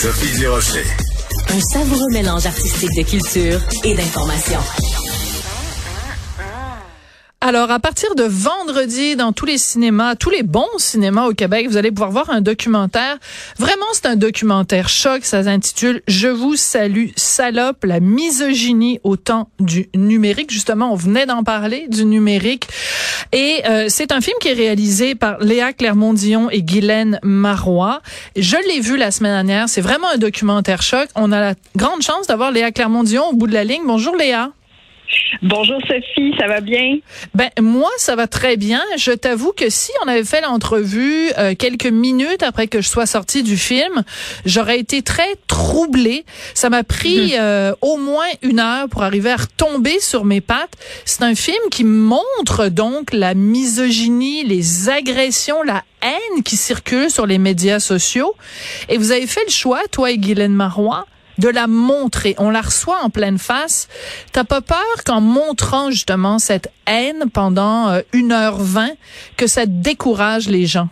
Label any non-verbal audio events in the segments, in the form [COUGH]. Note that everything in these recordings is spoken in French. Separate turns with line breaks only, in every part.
Sophie Durocher.
Un savoureux mélange artistique de culture et d'information.
Alors, à partir de vendredi, dans tous les cinémas, tous les bons cinémas au Québec, vous allez pouvoir voir un documentaire. Vraiment, c'est un documentaire choc. Ça s'intitule Je vous salue, salope, la misogynie au temps du numérique. Justement, on venait d'en parler, du numérique. Et euh, c'est un film qui est réalisé par Léa Clermont-Dion et Guylaine Marois. Je l'ai vu la semaine dernière. C'est vraiment un documentaire choc. On a la grande chance d'avoir Léa Clermont-Dion au bout de la ligne. Bonjour Léa.
Bonjour Sophie, ça va bien?
Ben moi, ça va très bien. Je t'avoue que si on avait fait l'entrevue euh, quelques minutes après que je sois sortie du film, j'aurais été très troublée. Ça m'a pris
Mhm.
euh, au moins une heure pour arriver à retomber sur mes pattes. C'est un film qui montre donc la misogynie, les agressions, la haine qui circule sur les médias sociaux. Et vous avez fait le choix, toi et Guylaine Marois, de la montrer. On la reçoit en pleine face. T'as pas peur qu'en montrant justement cette haine pendant euh, 1h20, que ça décourage les gens?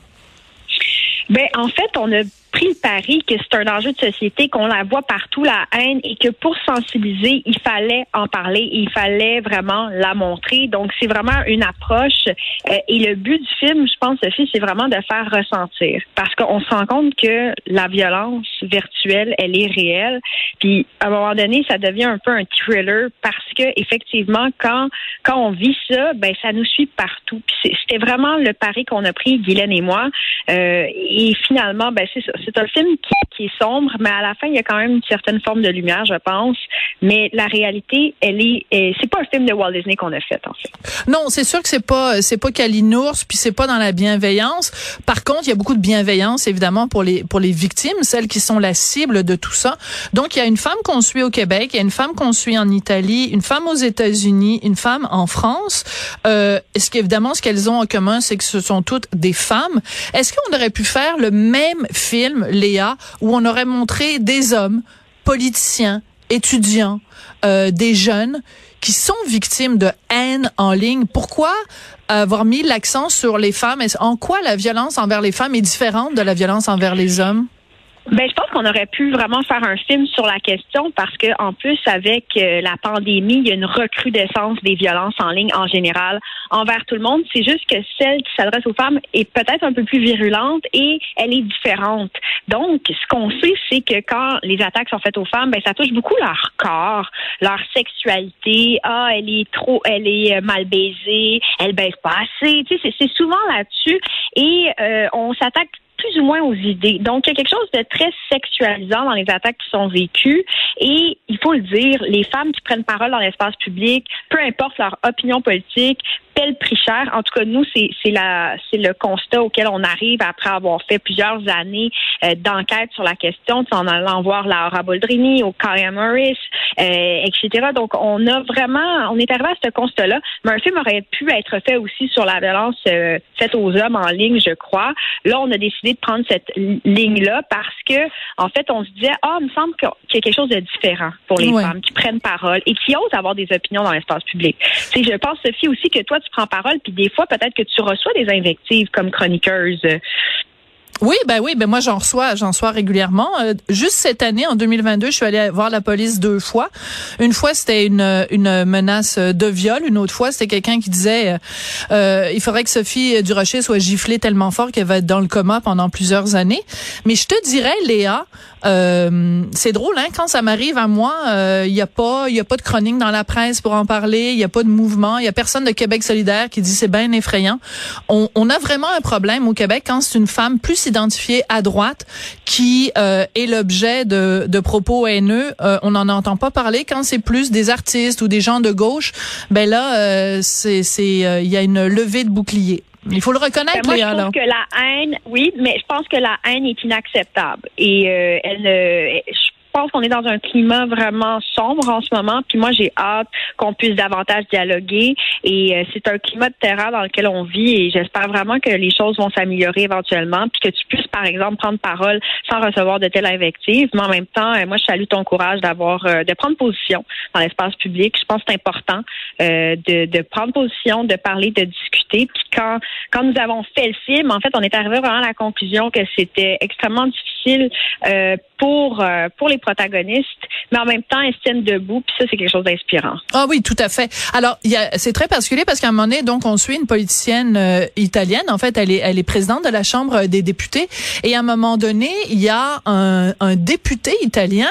Ben, en fait, on a pris le pari que c'est un enjeu de société, qu'on la voit partout, la haine, et que pour sensibiliser, il fallait en parler, il fallait vraiment la montrer. Donc, c'est vraiment une approche. euh, et le but du film, je pense, Sophie, c'est vraiment de faire ressentir. Parce qu'on se rend compte que la violence virtuelle, elle est réelle. Puis, à un moment donné, ça devient un peu un thriller parce que, effectivement, quand, quand on vit ça, ben, ça nous suit partout. Puis c'était vraiment le pari qu'on a pris, Guylaine et moi. Euh, et finalement, ben, c'est ça. C'est un film qui, est sombre, mais à la fin, il y a quand même une certaine forme de lumière, je pense. Mais la réalité, elle est, c'est pas un film de Walt Disney qu'on a fait, en fait.
Non, c'est sûr que c'est pas c'est pas Kalinours, puis c'est pas dans la bienveillance. Par contre, il y a beaucoup de bienveillance évidemment pour les pour les victimes, celles qui sont la cible de tout ça. Donc il y a une femme qu'on suit au Québec, il y a une femme qu'on suit en Italie, une femme aux États-Unis, une femme en France. Euh, est-ce qu'évidemment ce qu'elles ont en commun, c'est que ce sont toutes des femmes? Est-ce qu'on aurait pu faire le même film, Léa, où on aurait montré des hommes politiciens, étudiants, euh, des jeunes qui sont victimes de haine en ligne. Pourquoi avoir mis l'accent sur les femmes? En quoi la violence envers les femmes est différente de la violence envers les hommes?
Ben, je pense qu'on aurait pu vraiment faire un film sur la question parce que, en plus, avec euh, la pandémie, il y a une recrudescence des violences en ligne en général envers tout le monde. C'est juste que celle qui s'adresse aux femmes est peut-être un peu plus virulente et elle est différente. Donc, ce qu'on sait, c'est que quand les attaques sont faites aux femmes, ben, ça touche beaucoup leur corps, leur sexualité. Ah, elle est trop, elle est euh, mal baisée, elle baisse pas assez. Tu sais, c'est- souvent là-dessus et euh, on s'attaque plus ou moins aux idées. Donc, il y a quelque chose de très sexualisant dans les attaques qui sont vécues. Et il faut le dire, les femmes qui prennent parole dans l'espace public, peu importe leur opinion politique, paient le prix cher. En tout cas, nous, c'est le constat auquel on arrive après avoir fait plusieurs années euh, d'enquête sur la question, en allant voir Laura Boldrini, au Kaya Morris, euh, etc. Donc, on a vraiment, on est arrivé à ce constat-là. Mais un film aurait pu être fait aussi sur la violence euh, faite aux hommes en ligne, je crois. Là, on a décidé de prendre cette li- ligne-là parce que, en fait, on se disait, ah, il me semble qu'il y a quelque chose de différent pour les femmes qui prennent parole et qui osent avoir des opinions dans l'espace public. Tu sais, je pense, Sophie, aussi que toi, tu prends parole, puis des fois, peut-être que tu reçois des invectives comme chroniqueuse.
Oui, ben oui, ben moi j'en reçois, j'en reçois régulièrement. Euh, juste cette année, en 2022, je suis allée voir la police deux fois. Une fois, c'était une, une menace de viol. Une autre fois, c'était quelqu'un qui disait euh, il faudrait que Sophie Durocher soit giflée tellement fort qu'elle va être dans le coma pendant plusieurs années. Mais je te dirais, Léa, euh, c'est drôle, hein, quand ça m'arrive à moi, il euh, y a pas, il y a pas de chronique dans la presse pour en parler, il y a pas de mouvement, il y a personne de Québec solidaire qui dit c'est bien effrayant. On, on, a vraiment un problème au Québec quand c'est une femme plus à droite qui euh, est l'objet de, de, propos haineux. Euh, on n'en entend pas parler quand c'est plus des artistes ou des gens de gauche. Ben là, c'est, c'est, il y a une levée de bouclier. Il faut le reconnaître,
ben, moi, je trouve que la haine, oui, mais je pense que la haine est inacceptable. Et euh, elle, euh, je pense qu'on est dans un climat vraiment sombre en ce moment. Puis moi, j'ai hâte qu'on puisse davantage dialoguer. Et euh, c'est un climat de terreur dans lequel on vit. Et j'espère vraiment que les choses vont s'améliorer éventuellement. Puis que tu puisses, par exemple, prendre parole sans recevoir de telles invectives. Mais en même temps, euh, moi, je salue ton courage d'avoir, euh, de prendre position dans l'espace public. Je pense que c'est important de, de prendre position, de parler, de discuter. Puis quand, quand nous avons fait le film, en fait, on est arrivé vraiment à la conclusion que c'était extrêmement difficile pour, pour les protagonistes, mais en même temps, elle se tiennent debout, puis ça, c'est quelque chose d'inspirant.
Ah oui, tout à fait. Alors, c'est très particulier parce qu'à un moment donné, donc, on suit une politicienne euh, italienne. En fait, elle est, elle est présidente de la Chambre des députés. Et à un moment donné, il y a un, un député italien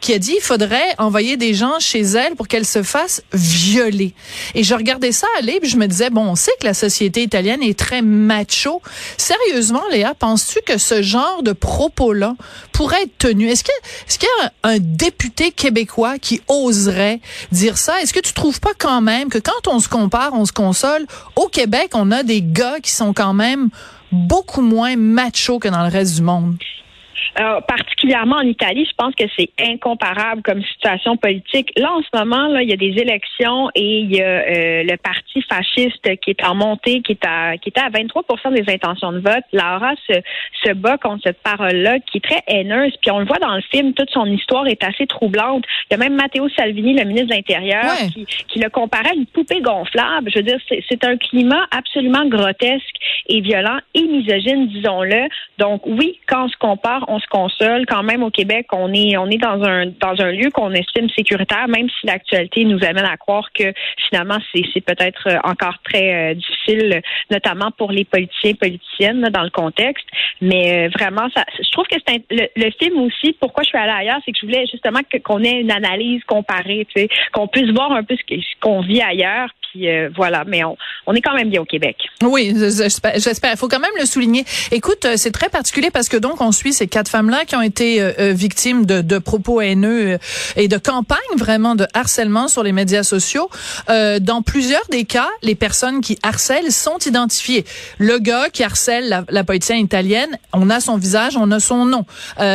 qui a dit il faudrait envoyer des gens chez elle pour qu'elle se fasse violer. Et je regardais ça aller, puis je me disais, bon, on sait que la société italienne est très macho. Sérieusement, Léa, penses-tu que ce genre de propos-là pourrait être Est-ce qu'il y a un, député québécois qui oserait dire ça? Est-ce que tu trouves pas quand même que quand on se compare, on se console, au Québec, on a des gars qui sont quand même beaucoup moins machos que dans le reste du monde?
Euh, particulièrement en Italie, je pense que c'est incomparable comme situation politique. Là, en ce moment, là, il y a des élections et il y a euh, le parti fasciste qui est en montée, qui est à qui était à 23% des intentions de vote. Laura se, se bat contre cette parole-là, qui est très haineuse. Puis on le voit dans le film, toute son histoire est assez troublante. Il y a même Matteo Salvini, le ministre de l'Intérieur, qui, qui le comparait à une poupée gonflable. Je veux dire, c'est un climat absolument grotesque et violent et misogyne, disons-le. Donc oui, quand on se compare, on se console. Quand même, au Québec, on est, on est dans un, dans un lieu qu'on estime sécuritaire, même si l'actualité nous amène à croire que finalement, c'est peut-être encore très euh, difficile, notamment pour les politiciens politiciennes dans le contexte. Mais euh, vraiment, ça, je trouve que c'est le, le, film aussi, pourquoi je suis allée ailleurs, c'est que je voulais justement qu'on ait une analyse comparée, tu sais, qu'on puisse voir un peu ce qu'on vit ailleurs, euh, voilà, mais on, on, est quand même bien au Québec.
Oui, j'espère. Il faut quand même le souligner. Écoute, euh, c'est très particulier parce que donc on suit ces quatre femmes-là qui ont été euh, victimes de, de, propos haineux et de campagnes vraiment de harcèlement sur les médias sociaux. dans plusieurs des cas, les personnes qui harcèlent sont identifiées. Le gars qui harcèle la, la politicienne italienne, on a son visage, on a son nom.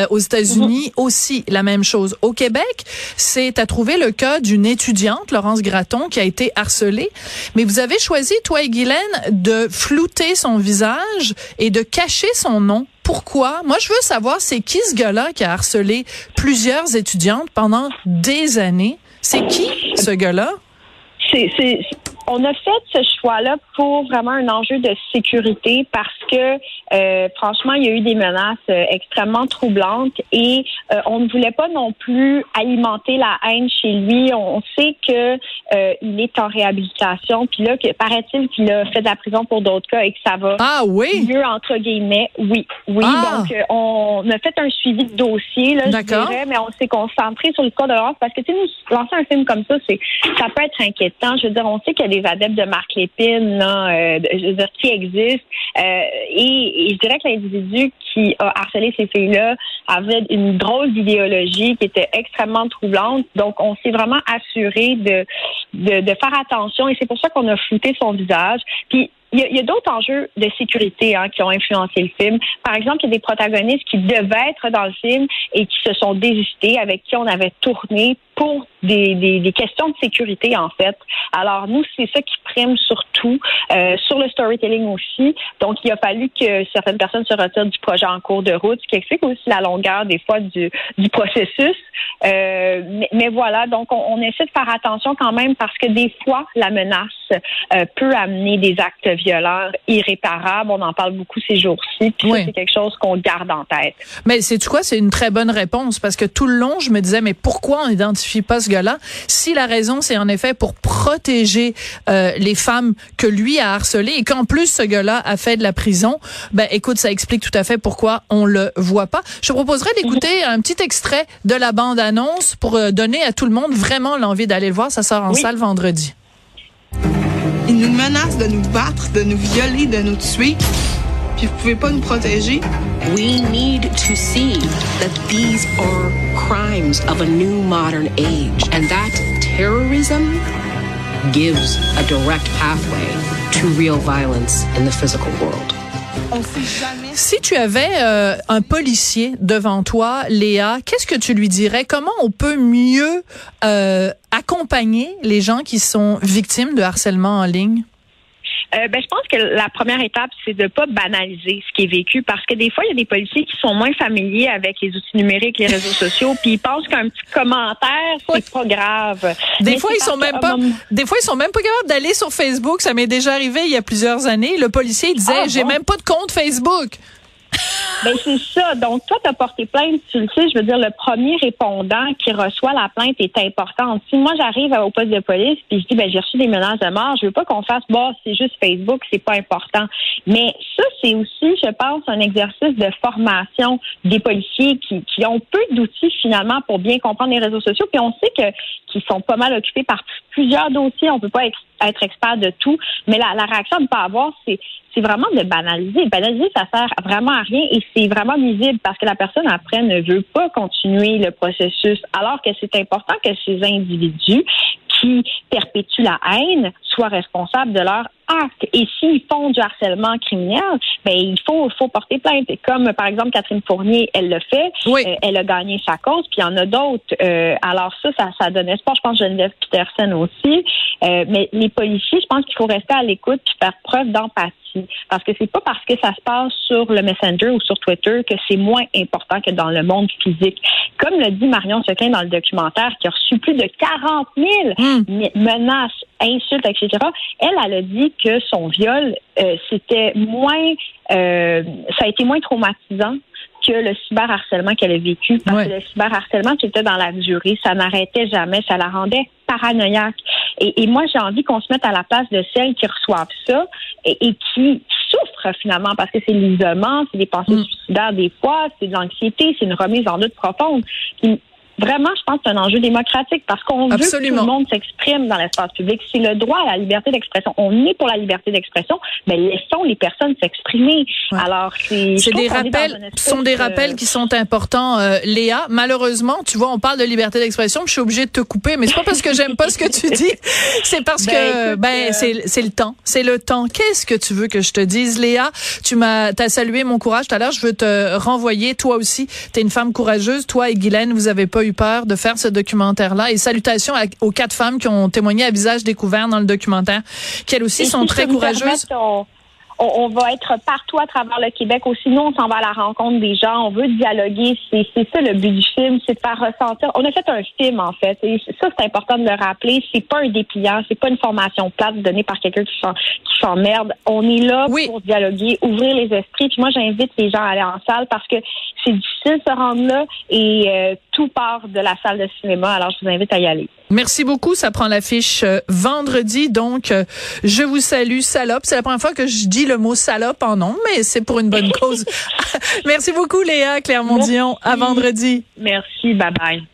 aux États-Unis mhm. aussi la même chose. Au Québec, c'est à trouver le cas d'une étudiante, Laurence Gratton, qui a été harcelée mais vous avez choisi, toi et Guylaine, de flouter son visage et de cacher son nom. Pourquoi? Moi, je veux savoir, c'est qui ce gars-là qui a harcelé plusieurs étudiantes pendant des années? C'est qui ce gars-là?
C'est, on a fait ce choix-là pour vraiment un enjeu de sécurité parce que euh, franchement, il y a eu des menaces euh, extrêmement troublantes et euh, on ne voulait pas non plus alimenter la haine chez lui. On, sait que il est en réhabilitation, puis là, que, paraît-il qu'il a fait de la prison pour d'autres cas et que ça va
ah, oui?
mieux entre guillemets. Oui, oui. Ah! Donc, on a fait un suivi de dossier, là, je dirais, mais on s'est concentré sur le cas de Laurence parce que tu sais, nous lancer un film comme ça, c'est ça peut être inquiétant. Je veux dire, on sait qu'il y a des adeptes de Marc Lépine, là, je veux dire, qui existent et et je dirais que l'individu qui a harcelé ces filles-là avait une drôle d'idéologie qui était extrêmement troublante. Donc, on s'est vraiment assuré de faire attention et c'est pour ça qu'on a flouté son visage. Puis, il y a, d'autres enjeux de sécurité hein, qui ont influencé le film. Par exemple, il y a des protagonistes qui devaient être dans le film et qui se sont désistés, avec qui on avait tourné pour des, des, des, questions de sécurité, en fait. Alors, nous, c'est ça qui prime surtout, euh, sur le storytelling aussi. Donc, il a fallu que certaines personnes se retirent du projet en cours de route, ce qui explique aussi la longueur, des fois, du, du processus. Euh, mais, mais, voilà, donc, on, on, essaie de faire attention quand même parce que des fois, la menace euh, peut amener des actes violents irréparables. On en parle beaucoup ces jours-ci. Puis oui. c'est quelque chose qu'on garde en tête.
Mais c'est quoi? C'est une très bonne réponse parce que tout le long, je me disais, mais pourquoi on pas ce gars-là? Si la raison, c'est en effet pour protéger euh, les femmes que lui a harcelées et qu'en plus, ce gars-là a fait de la prison, ben écoute, ça explique tout à fait pourquoi on le voit pas. Je proposerais d'écouter un petit extrait de la bande-annonce pour euh, donner à tout le monde vraiment l'envie d'aller le voir. Ça sort en oui. salle vendredi.
Ils nous menacent de nous battre, de nous violer, de nous tuer. Puis vous pouvez pas nous protéger.
We need to see that these are crimes of a new modern age and that terrorism gives a direct pathway to real violence in the physical world.
Si tu avais euh, un policier devant toi, Léa, qu'est-ce que tu lui dirais? Comment on peut mieux euh, accompagner les gens qui sont victimes de harcèlement en ligne?
Euh, ben, je pense que la première étape, c'est de pas banaliser ce qui est vécu parce que des fois, il y a des policiers qui sont moins familiers avec les outils numériques, les réseaux [LAUGHS] sociaux, puis ils pensent qu'un petit commentaire, c'est pas grave.
Des fois, ils sont même pas, des fois, ils sont même pas capables d'aller sur Facebook. Ça m'est déjà arrivé il y a plusieurs années. Le policier disait, ah, j'ai même pas de compte Facebook.
Ben c'est ça. Donc toi, tu as porté plainte, tu le sais, je veux dire, le premier répondant qui reçoit la plainte est important. Si moi j'arrive au poste de police puis je dis ben j'ai reçu des menaces de mort, je veux pas qu'on fasse bah c'est juste Facebook, c'est pas important. Mais ça, c'est aussi, je pense, un exercice de formation des policiers qui, ont peu d'outils finalement pour bien comprendre les réseaux sociaux. Puis on sait que qu'ils sont pas mal occupés par plusieurs dossiers. On peut pas être expert de tout, mais la, réaction à ne pas avoir, c'est c'est vraiment de banaliser. Banaliser, ça sert vraiment à rien et c'est vraiment nuisible parce que la personne après ne veut pas continuer le processus, alors que c'est important que ces individus qui perpétuent la haine soient responsables de leur acte. Et s'ils font du harcèlement criminel, ben il faut faut porter plainte. Et comme par exemple Catherine Fournier, elle le fait,
oui.
euh, elle a gagné sa cause, puis il y en a d'autres. Euh, alors ça, ça, ça donne espoir. Je pense Geneviève Peterson aussi. Euh, mais les policiers, je pense qu'il faut rester à l'écoute puis faire preuve d'empathie. Parce que c'est pas parce que ça se passe sur le Messenger ou sur Twitter que c'est moins important que dans le monde physique. Comme le dit Marion Sequin dans le documentaire, qui a reçu plus de 40 000
Mm.
menaces, insultes, etc., elle, elle a dit que son viol, euh, c'était moins, euh, ça a été moins traumatisant que le cyberharcèlement qu'elle a vécu. Parce
Ouais.
que le cyberharcèlement qui était dans la durée, ça n'arrêtait jamais, ça la rendait paranoïaque. Et, et moi, j'ai envie qu'on se mette à la place de celles qui reçoivent ça et, et qui souffrent finalement parce que c'est l'isolement, c'est des pensées
Mm.
suicidaires des fois, c'est de l'anxiété, c'est une remise en doute profonde. Puis, Vraiment, je pense que c'est un enjeu démocratique parce qu'on veut que tout le monde s'exprime dans l'espace public. C'est le droit à la liberté d'expression. On est pour la liberté d'expression, mais laissons les personnes s'exprimer.
Ouais.
Alors, c'est
des rappels, sont des rappels qui sont importants, euh, Léa. Malheureusement, tu vois, on parle de liberté d'expression, je suis obligée de te couper, mais c'est pas parce que j'aime pas ce que tu dis, [LAUGHS] c'est parce
Ben,
que
écoute,
ben
euh,
c'est c'est le temps, c'est le temps. Qu'est-ce que tu veux que je te dise, Léa? Tu m'as t'as salué mon courage tout à l'heure. Je veux te renvoyer, toi aussi. T'es une femme courageuse. Toi et Guylaine, vous avez pas eu peur de faire ce documentaire-là. Et salutations à- aux quatre femmes qui ont témoigné à visage découvert dans le documentaire, qui elles aussi
Et
sont
si
très courageuses.
On, va être partout à travers le Québec. Aussi, nous, on s'en va à la rencontre des gens. On veut dialoguer. C'est c'est ça le but du film, c'est de faire ressentir. On a fait un film, en fait. Et ça, c'est important de le rappeler. C'est pas un dépliant. C'est pas une formation plate donnée par quelqu'un qui s'en- qui s'emmerde. On est là
Oui.
pour dialoguer, ouvrir les esprits. Puis moi, j'invite les gens à aller en salle parce que c'est difficile de se rendre là et euh, tout part de la salle de cinéma. Alors, je vous invite à y aller.
Merci beaucoup. Ça prend l'affiche euh, vendredi. Donc, euh, je vous salue, salope. C'est la première fois que je dis le mot salope en nom, mais c'est pour une bonne [LAUGHS] cause. [LAUGHS] Merci beaucoup, Léa Clermont-Dion. À vendredi.
Merci. Bye bye.